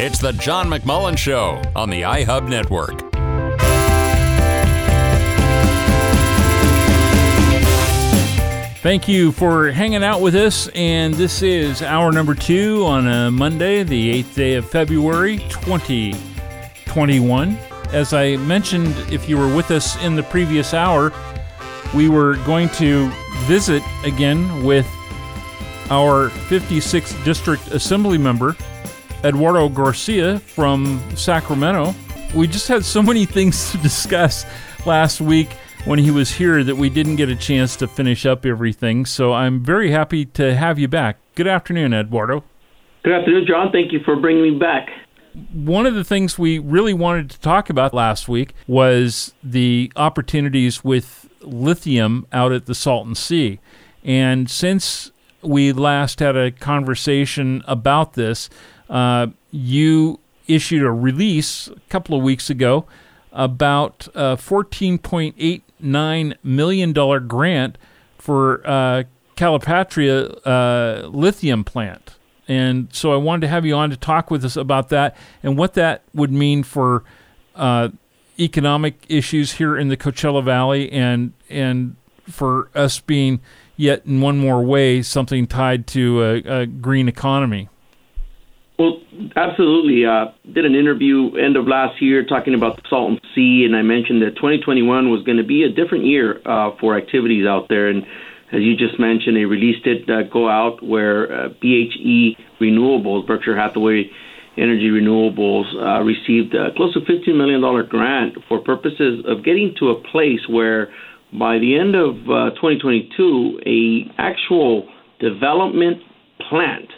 It's the John McMullen Show on the iHub Network. Thank you for hanging out with us. And this is hour number two on a Monday, the 8th day of February, 2021. As I mentioned, if you were with us in the previous hour, we were going to visit again with our 56th District Assembly member, Eduardo Garcia from Sacramento. We just had so many things to discuss last week when he was here that we didn't get a chance to finish up everything. So I'm very happy to have you back. Good afternoon, Eduardo. Good afternoon, John. Thank you for bringing me back. One of the things we really wanted to talk about last week was the opportunities with lithium out at the Salton Sea. And since we last had a conversation about this, uh, you issued a release a couple of weeks ago about a $14.89 million grant for uh, Calipatria uh, lithium plant. And so I wanted to have you on to talk with us about that and what that would mean for uh, economic issues here in the Coachella Valley and and for us being yet in one more way something tied to a, a green economy. Well, absolutely. Uh, did an interview end of last year talking about the Salton Sea, and I mentioned that 2021 was going to be a different year uh, for activities out there. And as you just mentioned, they released it uh, Go Out, where uh, BHE Renewables, Berkshire Hathaway Energy Renewables, uh, received a close to $15 million grant for purposes of getting to a place where by the end of uh, 2022, a actual development plant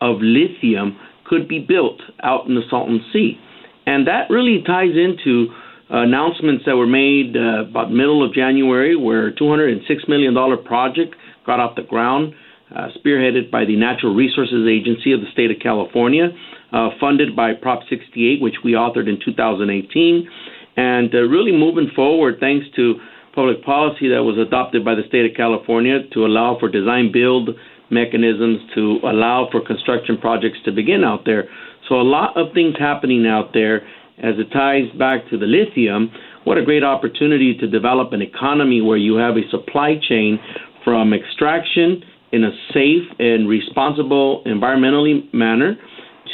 of lithium could be built out in the Salton Sea. And that really ties into announcements that were made uh, about middle of January, where a $206 million project got off the ground, uh, spearheaded by the Natural Resources Agency of the state of California, uh, funded by Prop 68, which we authored in 2018, and uh, really moving forward thanks to public policy that was adopted by the state of California to allow for design build mechanisms to allow for construction projects to begin out there. So, a lot of things happening out there as it ties back to the lithium. What a great opportunity to develop an economy where you have a supply chain from extraction in a safe and responsible environmentally manner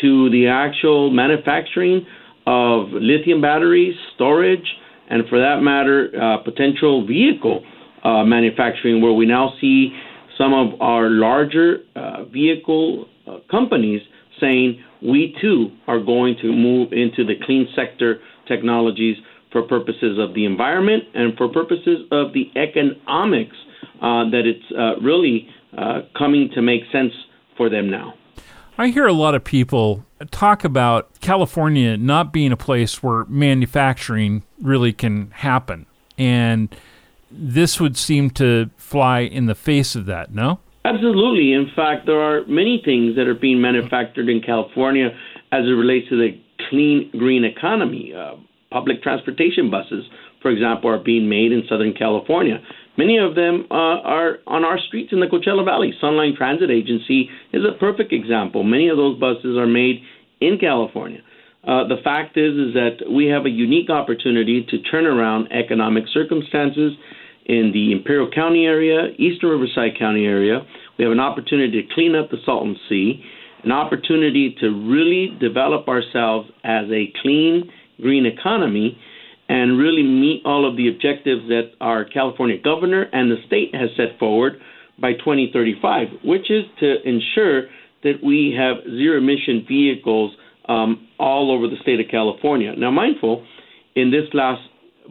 to the actual manufacturing of lithium batteries, storage, and for that matter, uh, potential vehicle uh, manufacturing, where we now see some of our larger uh, vehicle uh, companies saying we too are going to move into the clean sector technologies for purposes of the environment and for purposes of the economics uh, that it's uh, really uh, coming to make sense for them now. I hear a lot of people talk about California not being a place where manufacturing really can happen. And this would seem to fly in the face of that, no? Absolutely. In fact, there are many things that are being manufactured in California as it relates to the clean green economy. Uh, public transportation buses, for example, are being made in Southern California. Many of them uh, are on our streets in the Coachella Valley. Sunline Transit Agency is a perfect example. Many of those buses are made in California. Uh, the fact is, is that we have a unique opportunity to turn around economic circumstances in the Imperial County area, Eastern Riverside County area. We have an opportunity to clean up the Salton Sea, an opportunity to really develop ourselves as a clean, green economy, and really meet all of the objectives that our California governor and the state has set forward by 2035, which is to ensure that we have zero emission vehicles um, all over the state of California. Now, mindful, in this last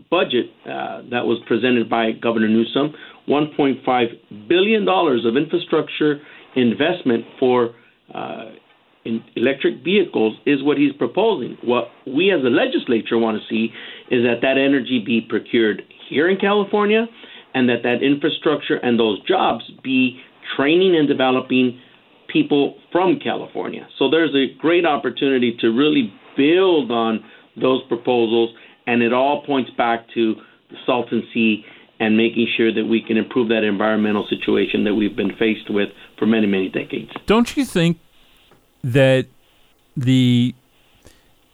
budget uh, that was presented by Governor Newsom, $1.5 billion of infrastructure investment for uh, in electric vehicles is what he's proposing. What we as a legislature want to see is that that energy be procured here in California and that that infrastructure and those jobs be training and developing people from California. So there's a great opportunity to really build on those proposals and it all points back to the Salton Sea and making sure that we can improve that environmental situation that we've been faced with for many, many decades. Don't you think that the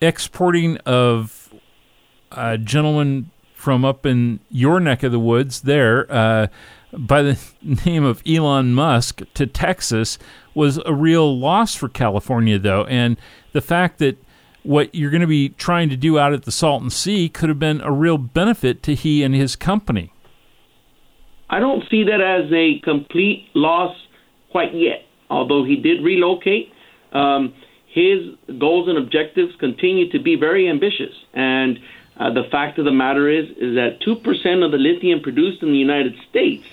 exporting of a gentleman from up in your neck of the woods there uh, by the name of Elon Musk to Texas was a real loss for California, though. And the fact that what you're going to be trying to do out at the Salton Sea could have been a real benefit to he and his company. I don't see that as a complete loss quite yet, although he did relocate. Um, his goals and objectives continue to be very ambitious. And uh, the fact of the matter is, is that 2% of the lithium produced in the United States,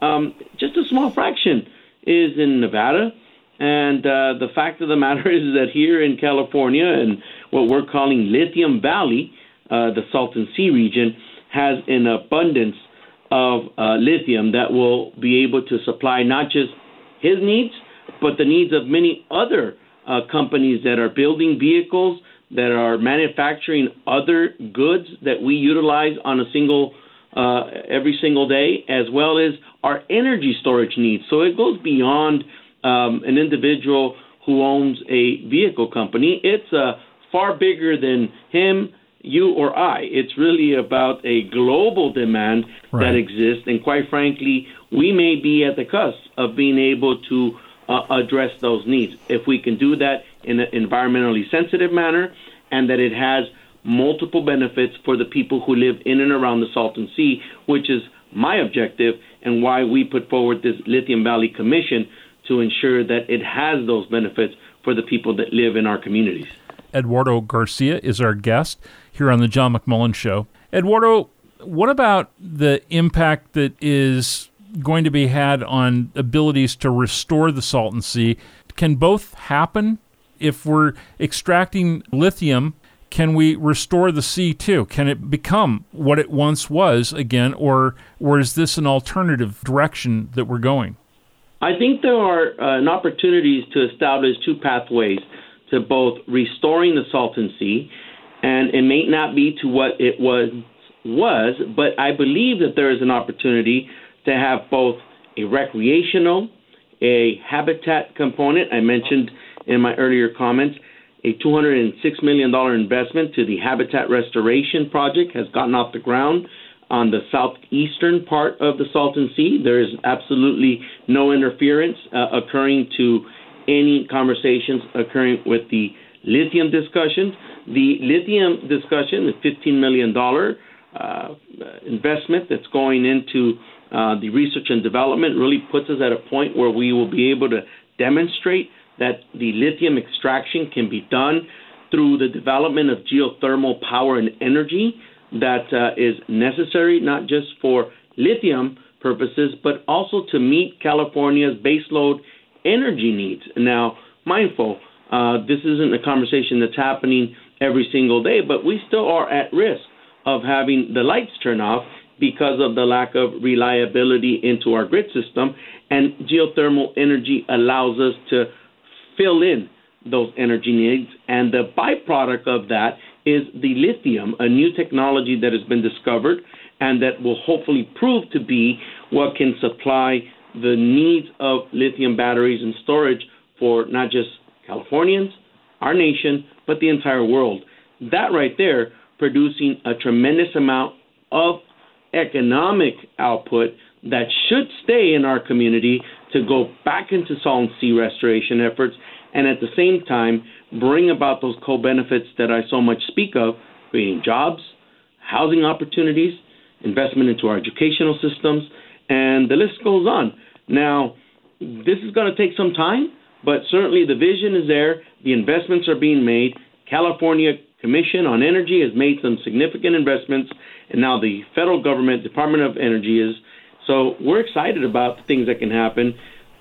um, just a small fraction, is in Nevada. And uh, the fact of the matter is that here in California and what we're calling Lithium Valley, uh, the Salton Sea region, has an abundance of uh, lithium that will be able to supply not just his needs, but the needs of many other uh, companies that are building vehicles, that are manufacturing other goods that we utilize on a single uh, every single day, as well as our energy storage needs. So it goes beyond um, an individual who owns a vehicle company. It's uh, far bigger than him, you, or I. It's really about a global demand right. that exists, and quite frankly, we may be at the cusp of being able to uh, address those needs. If we can do that in an environmentally sensitive manner and that it has multiple benefits for the people who live in and around the Salton Sea, which is my objective and why we put forward this Lithium Valley Commission to ensure that it has those benefits for the people that live in our communities. Eduardo Garcia is our guest here on the John McMullen Show. Eduardo, what about the impact that is going to be had on abilities to restore the Salton Sea. Can both happen? If we're extracting lithium, can we restore the sea too? Can it become what it once was again, or or is this an alternative direction that we're going? I think there are uh, opportunities to establish two pathways to both restoring the Sea, and it may not be to what it was was, but I believe that there is an opportunity to have both a recreational, a habitat component. I mentioned in my earlier comments a $206 million investment to the Habitat Restoration Project has gotten off the ground on the southeastern part of the Salton Sea. There is absolutely no interference uh, occurring to any conversations occurring with the lithium discussions. The lithium discussion, the $15 million uh, investment that's going into uh, the research and development really puts us at a point where we will be able to demonstrate that the lithium extraction can be done through the development of geothermal power and energy that uh, is necessary not just for lithium purposes, but also to meet California's baseload energy needs. Now, mindful, uh, this isn't a conversation that's happening every single day, but we still are at risk of having the lights turn off because of the lack of reliability into our grid system. And geothermal energy allows us to fill in those energy needs. And the byproduct of that is the lithium, a new technology that has been discovered and that will hopefully prove to be what can supply the needs of lithium batteries and storage for not just Californians, our nation, but the entire world. That right there, producing a tremendous amount of economic output that should stay in our community to go back into Salton Sea restoration efforts and at the same time bring about those co benefits that I so much speak of, creating jobs, housing opportunities, investment into our educational systems, and the list goes on. Now, this is going to take some time, but certainly the vision is there, the investments are being made. California Commission on Energy has made some significant investments, and now the federal government, Department of Energy, is. So we're excited about the things that can happen.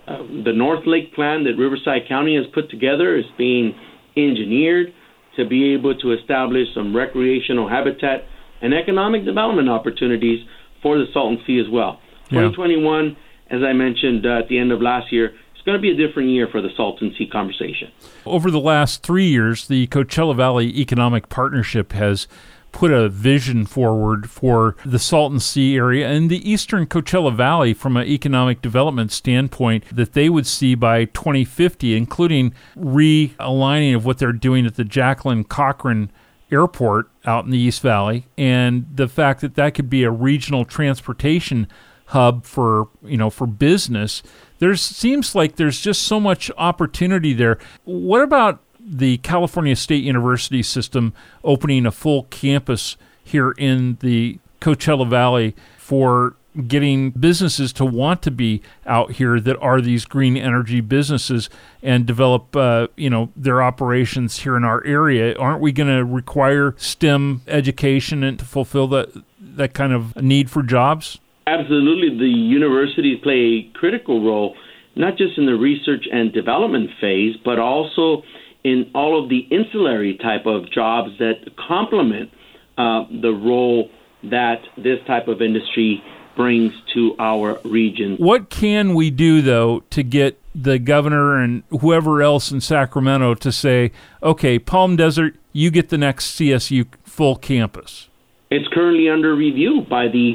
Uh, the North Lake plan that Riverside County has put together is being engineered to be able to establish some recreational habitat and economic development opportunities for the Salton Sea as well. Yeah. 2021, as I mentioned uh, at the end of last year, it's going to be a different year for the Salton Sea conversation. Over the last three years, the Coachella Valley Economic Partnership has put a vision forward for the Salton Sea area and the eastern Coachella Valley from an economic development standpoint that they would see by 2050, including realigning of what they're doing at the Jacqueline Cochran Airport out in the East Valley, and the fact that that could be a regional transportation hub for you know for business. There seems like there's just so much opportunity there. What about the California State University system opening a full campus here in the Coachella Valley for getting businesses to want to be out here that are these green energy businesses and develop uh, you know their operations here in our area. Aren't we going to require STEM education and to fulfill that that kind of need for jobs? Absolutely. The universities play a critical role not just in the research and development phase but also in all of the ancillary type of jobs that complement uh, the role that this type of industry brings to our region. What can we do, though, to get the governor and whoever else in Sacramento to say, okay, Palm Desert, you get the next CSU full campus? It's currently under review by the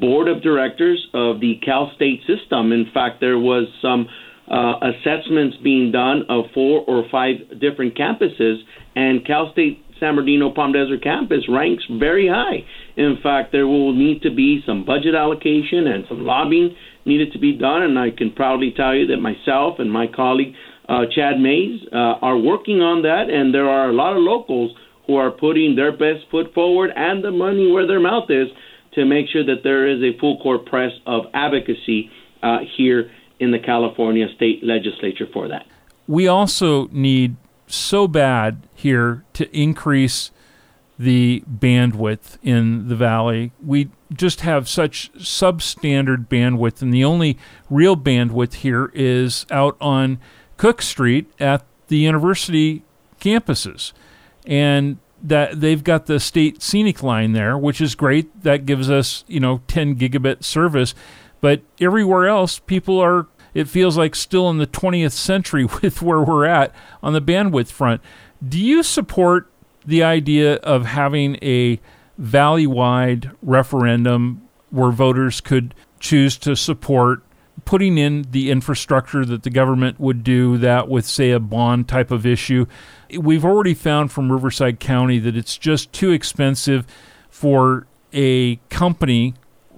board of directors of the Cal State system. In fact, there was some uh, assessments being done of four or five different campuses, and Cal State San Bernardino Palm Desert campus ranks very high. In fact, there will need to be some budget allocation and some lobbying needed to be done, and I can proudly tell you that myself and my colleague uh, Chad Mayes uh, are working on that, and there are a lot of locals who are putting their best foot forward and the money where their mouth is to make sure that there is a full court press of advocacy uh, here in the California state legislature for that. We also need so bad here to increase the bandwidth in the valley. We just have such substandard bandwidth, and the only real bandwidth here is out on Cook Street at the university campuses. And that they've got the state CENIC line there, which is great. That gives us, you know, 10 gigabit service. But everywhere else, people are, it feels like still in the 20th century with where we're at on the bandwidth front. Do you support the idea of having a valley wide referendum where voters could choose to support putting in the infrastructure that the government would do that with, say, a bond type of issue? We've already found from Riverside County that it's just too expensive for a company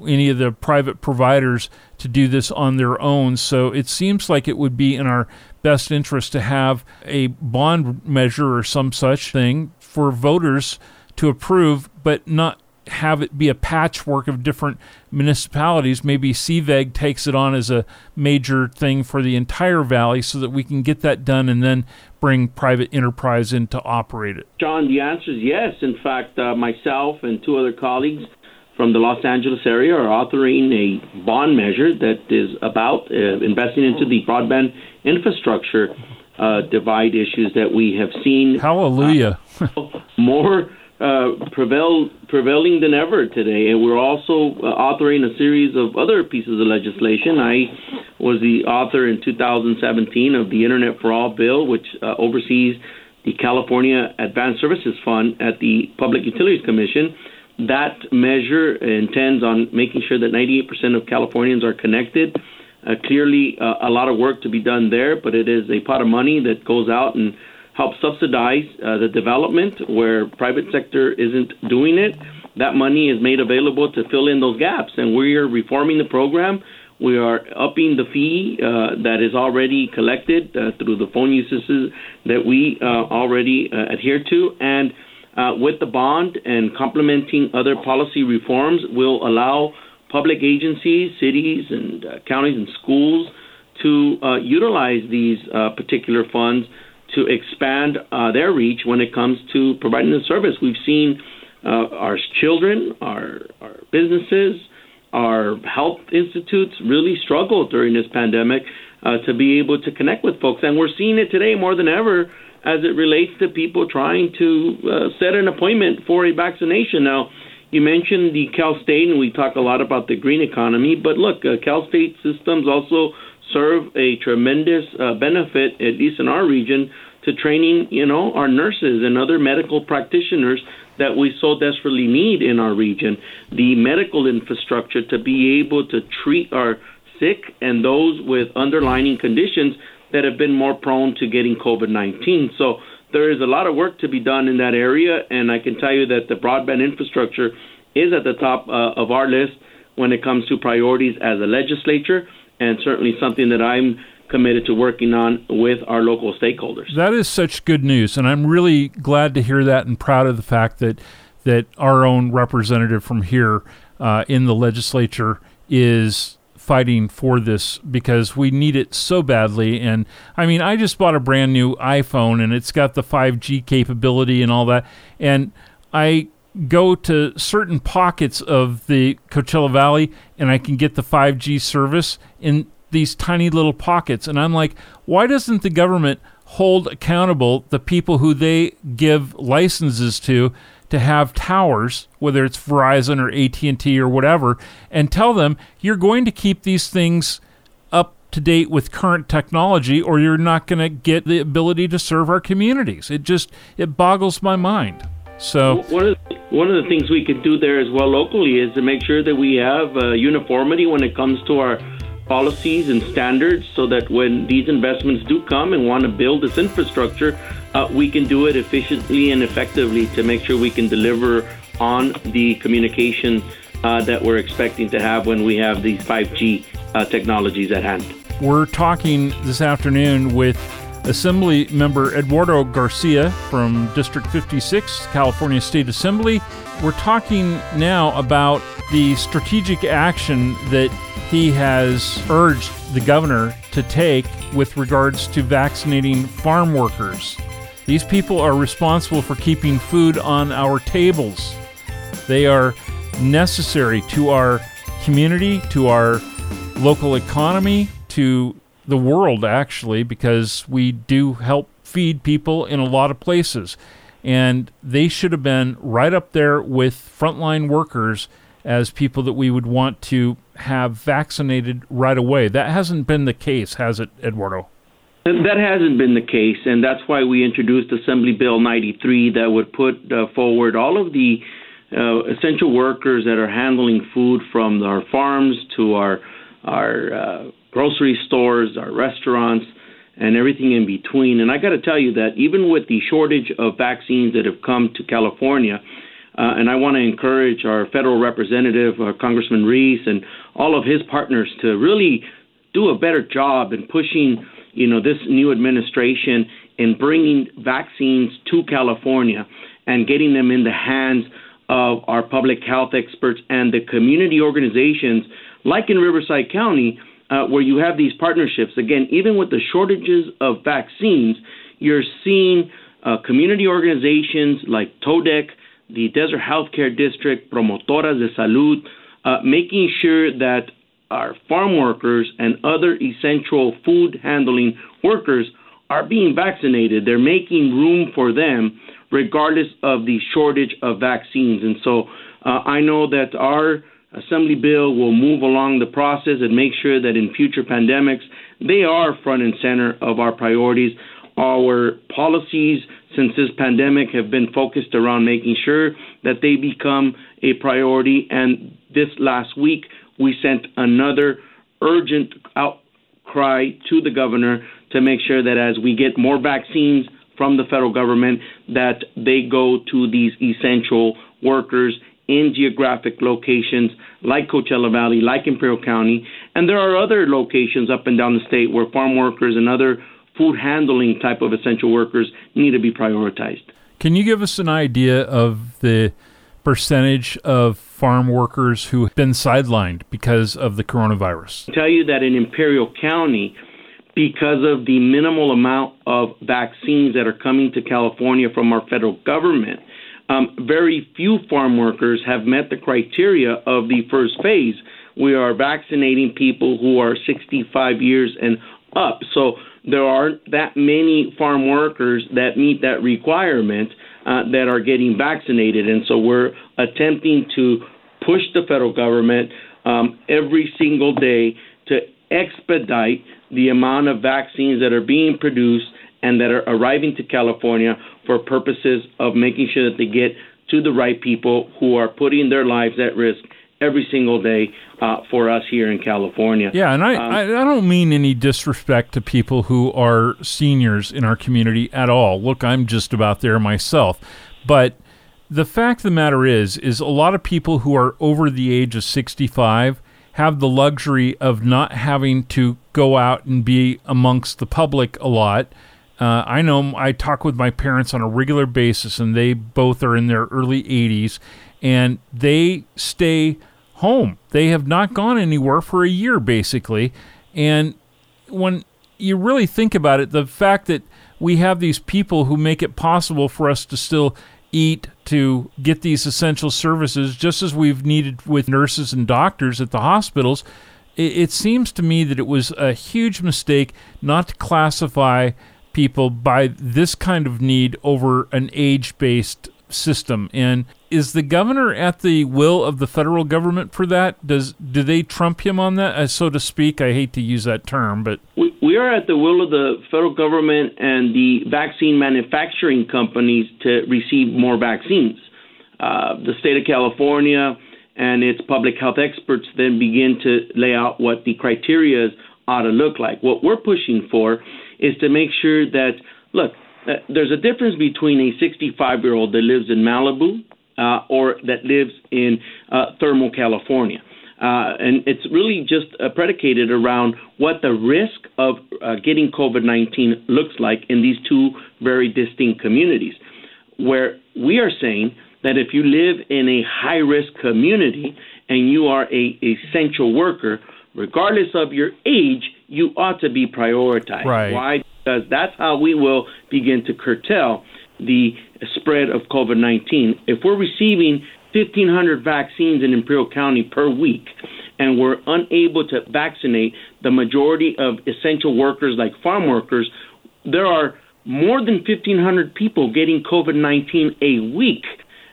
any of the private providers to do this on their own. So it seems like it would be in our best interest to have a bond measure or some such thing for voters to approve, but not have it be a patchwork of different municipalities. Maybe CVAG takes it on as a major thing for the entire valley so that we can get that done and then bring private enterprise in to operate it. John, the answer is yes. In fact, uh, myself and two other colleagues from the Los Angeles area are authoring a bond measure that is about uh, investing into the broadband infrastructure uh, divide issues that we have seen. Hallelujah. Uh, more uh, prevail, prevailing than ever today. And we're also uh, authoring a series of other pieces of legislation. I was the author in 2017 of the Internet for All bill, which uh, oversees the California Advanced Services Fund at the Public Utilities Commission that measure intends on making sure that 98% of Californians are connected. Uh, clearly, uh, a lot of work to be done there, but it is a pot of money that goes out and helps subsidize uh, the development where private sector isn't doing it. That money is made available to fill in those gaps, and we are reforming the program. We are upping the fee uh, that is already collected uh, through the phone usages that we uh, already adhere to, and uh, with the bond and complementing other policy reforms will allow public agencies, cities, and uh, counties and schools to uh, utilize these uh, particular funds to expand uh, their reach when it comes to providing the service. We've seen uh, our children, our, our businesses, our health institutes really struggle during this pandemic to be able to connect with folks. And we're seeing it today more than ever as it relates to people trying to uh, set an appointment for a vaccination. Now, you mentioned the Cal State, and we talk a lot about the green economy, but look, uh, Cal State systems also serve a tremendous uh, benefit, at least in our region, to training, you know, our nurses and other medical practitioners that we so desperately need in our region. The medical infrastructure to be able to treat our sick and those with underlying conditions that have been more prone to getting COVID 19. So there is a lot of work to be done in that area, and I can tell you that the broadband infrastructure is at the top uh, of our list when it comes to priorities as a legislature, and certainly something that I'm committed to working on with our local stakeholders. That is such good news, and I'm really glad to hear that and proud of the fact that that our own representative from here uh, in the legislature is fighting for this because we need it so badly. And I mean, I just bought a brand new iPhone and it's got the 5G capability and all that. And I go to certain pockets of the Coachella Valley and I can get the 5G service in these tiny little pockets. And I'm like, why doesn't the government hold accountable the people who they give licenses to to have towers, whether it's Verizon or AT&T or whatever, and tell them you're going to keep these things up to date with current technology or you're not going to get the ability to serve our communities. It just it boggles my mind. So one of the, one of the things we could do there as well locally is to make sure that we have uh, uniformity when it comes to our policies and standards so that when these investments do come and want to build this infrastructure, uh, we can do it efficiently and effectively to make sure we can deliver on the communication uh, that we're expecting to have when we have these 5G uh, technologies at hand. We're talking this afternoon with Assembly member Eduardo Garcia from District 56, California State Assembly. We're talking now about the strategic action that he has urged the governor to take with regards to vaccinating farm workers. These people are responsible for keeping food on our tables. They are necessary to our community, to our local economy, to the world, actually, because we do help feed people in a lot of places. And they should have been right up there with frontline workers as people that we would want to have vaccinated right away. That hasn't been the case, has it, Eduardo? That hasn't been the case, and that's why we introduced Assembly Bill 93 that would put uh, forward all of the uh, essential workers that are handling food from our farms to our our uh, grocery stores, our restaurants, and everything in between. And I got to tell you that even with the shortage of vaccines that have come to California, uh, and I want to encourage our federal representative, uh, Congressman Ruiz, and all of his partners to really do a better job in pushing, you know, this new administration in bringing vaccines to California and getting them in the hands of our public health experts and the community organizations, like in Riverside County, uh, where you have these partnerships. Again, even with the shortages of vaccines, you're seeing uh, community organizations like TODEC, the Desert Healthcare District, Promotoras de Salud, uh, making sure that our farm workers and other essential food handling workers are being vaccinated. They're making room for them regardless of the shortage of vaccines. And so uh, I know that our Assembly bill will move along the process and make sure that in future pandemics, they are front and center of our priorities. Our policies since this pandemic have been focused around making sure that they become a priority. And this last week, we sent another urgent outcry to the governor to make sure that as we get more vaccines from the federal government, that they go to these essential workers in geographic locations like Coachella Valley, like Imperial County. And there are other locations up and down the state where farm workers and other food handling type of essential workers need to be prioritized. Can you give us an idea of the percentage of farm workers who have been sidelined because of the coronavirus? I'll tell you that in Imperial County, because of the minimal amount of vaccines that are coming to California from our federal government, um, very few farm workers have met the criteria of the first phase. We are vaccinating people who are 65 years and up. So there aren't that many farm workers that meet that requirement uh, that are getting vaccinated. And so we're attempting to push the federal government um, every single day to expedite the amount of vaccines that are being produced and that are arriving to California for purposes of making sure that they get to the right people who are putting their lives at risk every single day uh, for us here in California. Yeah, and I, um, I, I don't mean any disrespect to people who are seniors in our community at all. Look, I'm just about there myself, but the fact of the matter is, is a lot of people who are over the age of 65 have the luxury of not having to go out and be amongst the public a lot. Uh, I know I talk with my parents on a regular basis, and they both are in their early 80s, and they stay home. They have not gone anywhere for a year, basically. And when you really think about it, the fact that we have these people who make it possible for us to still eat, to get these essential services, just as we've needed with nurses and doctors at the hospitals. It, it seems to me that it was a huge mistake not to classify people by this kind of need over an age based system. And is the governor at the will of the federal government for that? Does do they trump him on that, so to speak? I hate to use that term, but we, we are at the will of the federal government and the vaccine manufacturing companies to receive more vaccines. Uh, the state of California and its public health experts then begin to lay out what the criteria ought to look like. What we're pushing for is to make sure that look uh, there's a difference between a 65 year old that lives in Malibu uh, or that lives in uh, Thermal California. Uh, and it's really just uh, predicated around what the risk of uh, getting COVID 19 looks like in these two very distinct communities. Where we are saying that if you live in a high risk community and you are a essential worker, regardless of your age, you ought to be prioritized. Right. Why? because that's how we will begin to curtail the spread of COVID 19. If we're receiving 1,500 vaccines in Imperial County per week, and we're unable to vaccinate the majority of essential workers like farm workers, there are more than 1,500 people getting COVID 19 a week.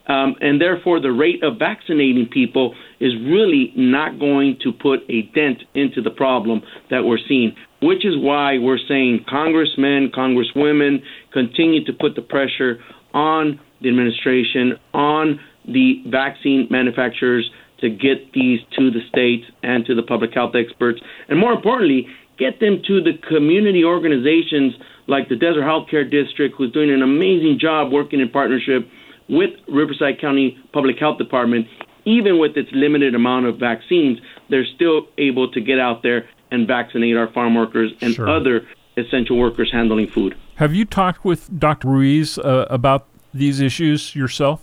Um, and therefore, the rate of vaccinating people is really not going to put a dent into the problem that we're seeing which is why we're saying congressmen, congresswomen continue to put the pressure on the administration, on the vaccine manufacturers to get these to the states and to the public health experts, and more importantly, get them to the community organizations like the Desert Healthcare District, who's doing an amazing job working in partnership with Riverside County Public Health Department. Even with its limited amount of vaccines, they're still able to get out there and vaccinate our farm workers and sure. other essential workers handling food. Have you talked with Dr. Ruiz uh, about these issues yourself?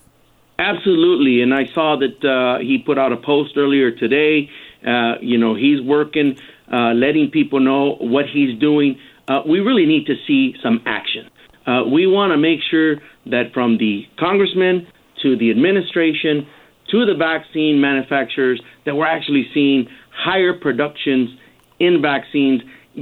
Absolutely, and I saw that uh, he put out a post earlier today. Uh, you know, he's working, uh, letting people know what he's doing. Uh, we really need to see some action. Uh, we want to make sure that from the congressman to the administration to the vaccine manufacturers that we're actually seeing higher productions in vaccines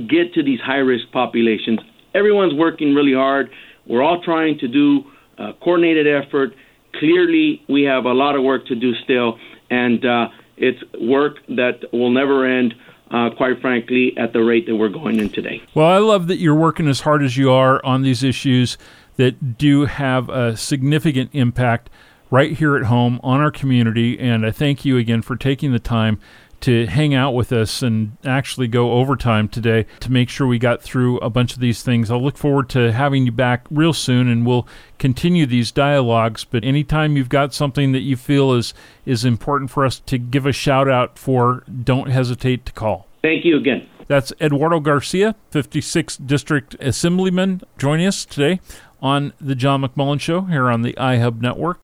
get to these high risk populations. Everyone's working really hard. We're all trying to do a coordinated effort. Clearly, we have a lot of work to do still, and uh, it's work that will never end. Uh, quite frankly, at the rate that we're going in today. Well, I love that you're working as hard as you are on these issues that do have a significant impact right here at home on our community. And I thank you again for taking the time to hang out with us and actually go overtime today to make sure we got through a bunch of these things. I'll look forward to having you back real soon and we'll continue these dialogues. But anytime you've got something that you feel is, is important for us to give a shout out for, don't hesitate to call. Thank you again. That's Eduardo Garcia, 56th District Assemblyman, joining us today on the John McMullen Show here on the iHub Network.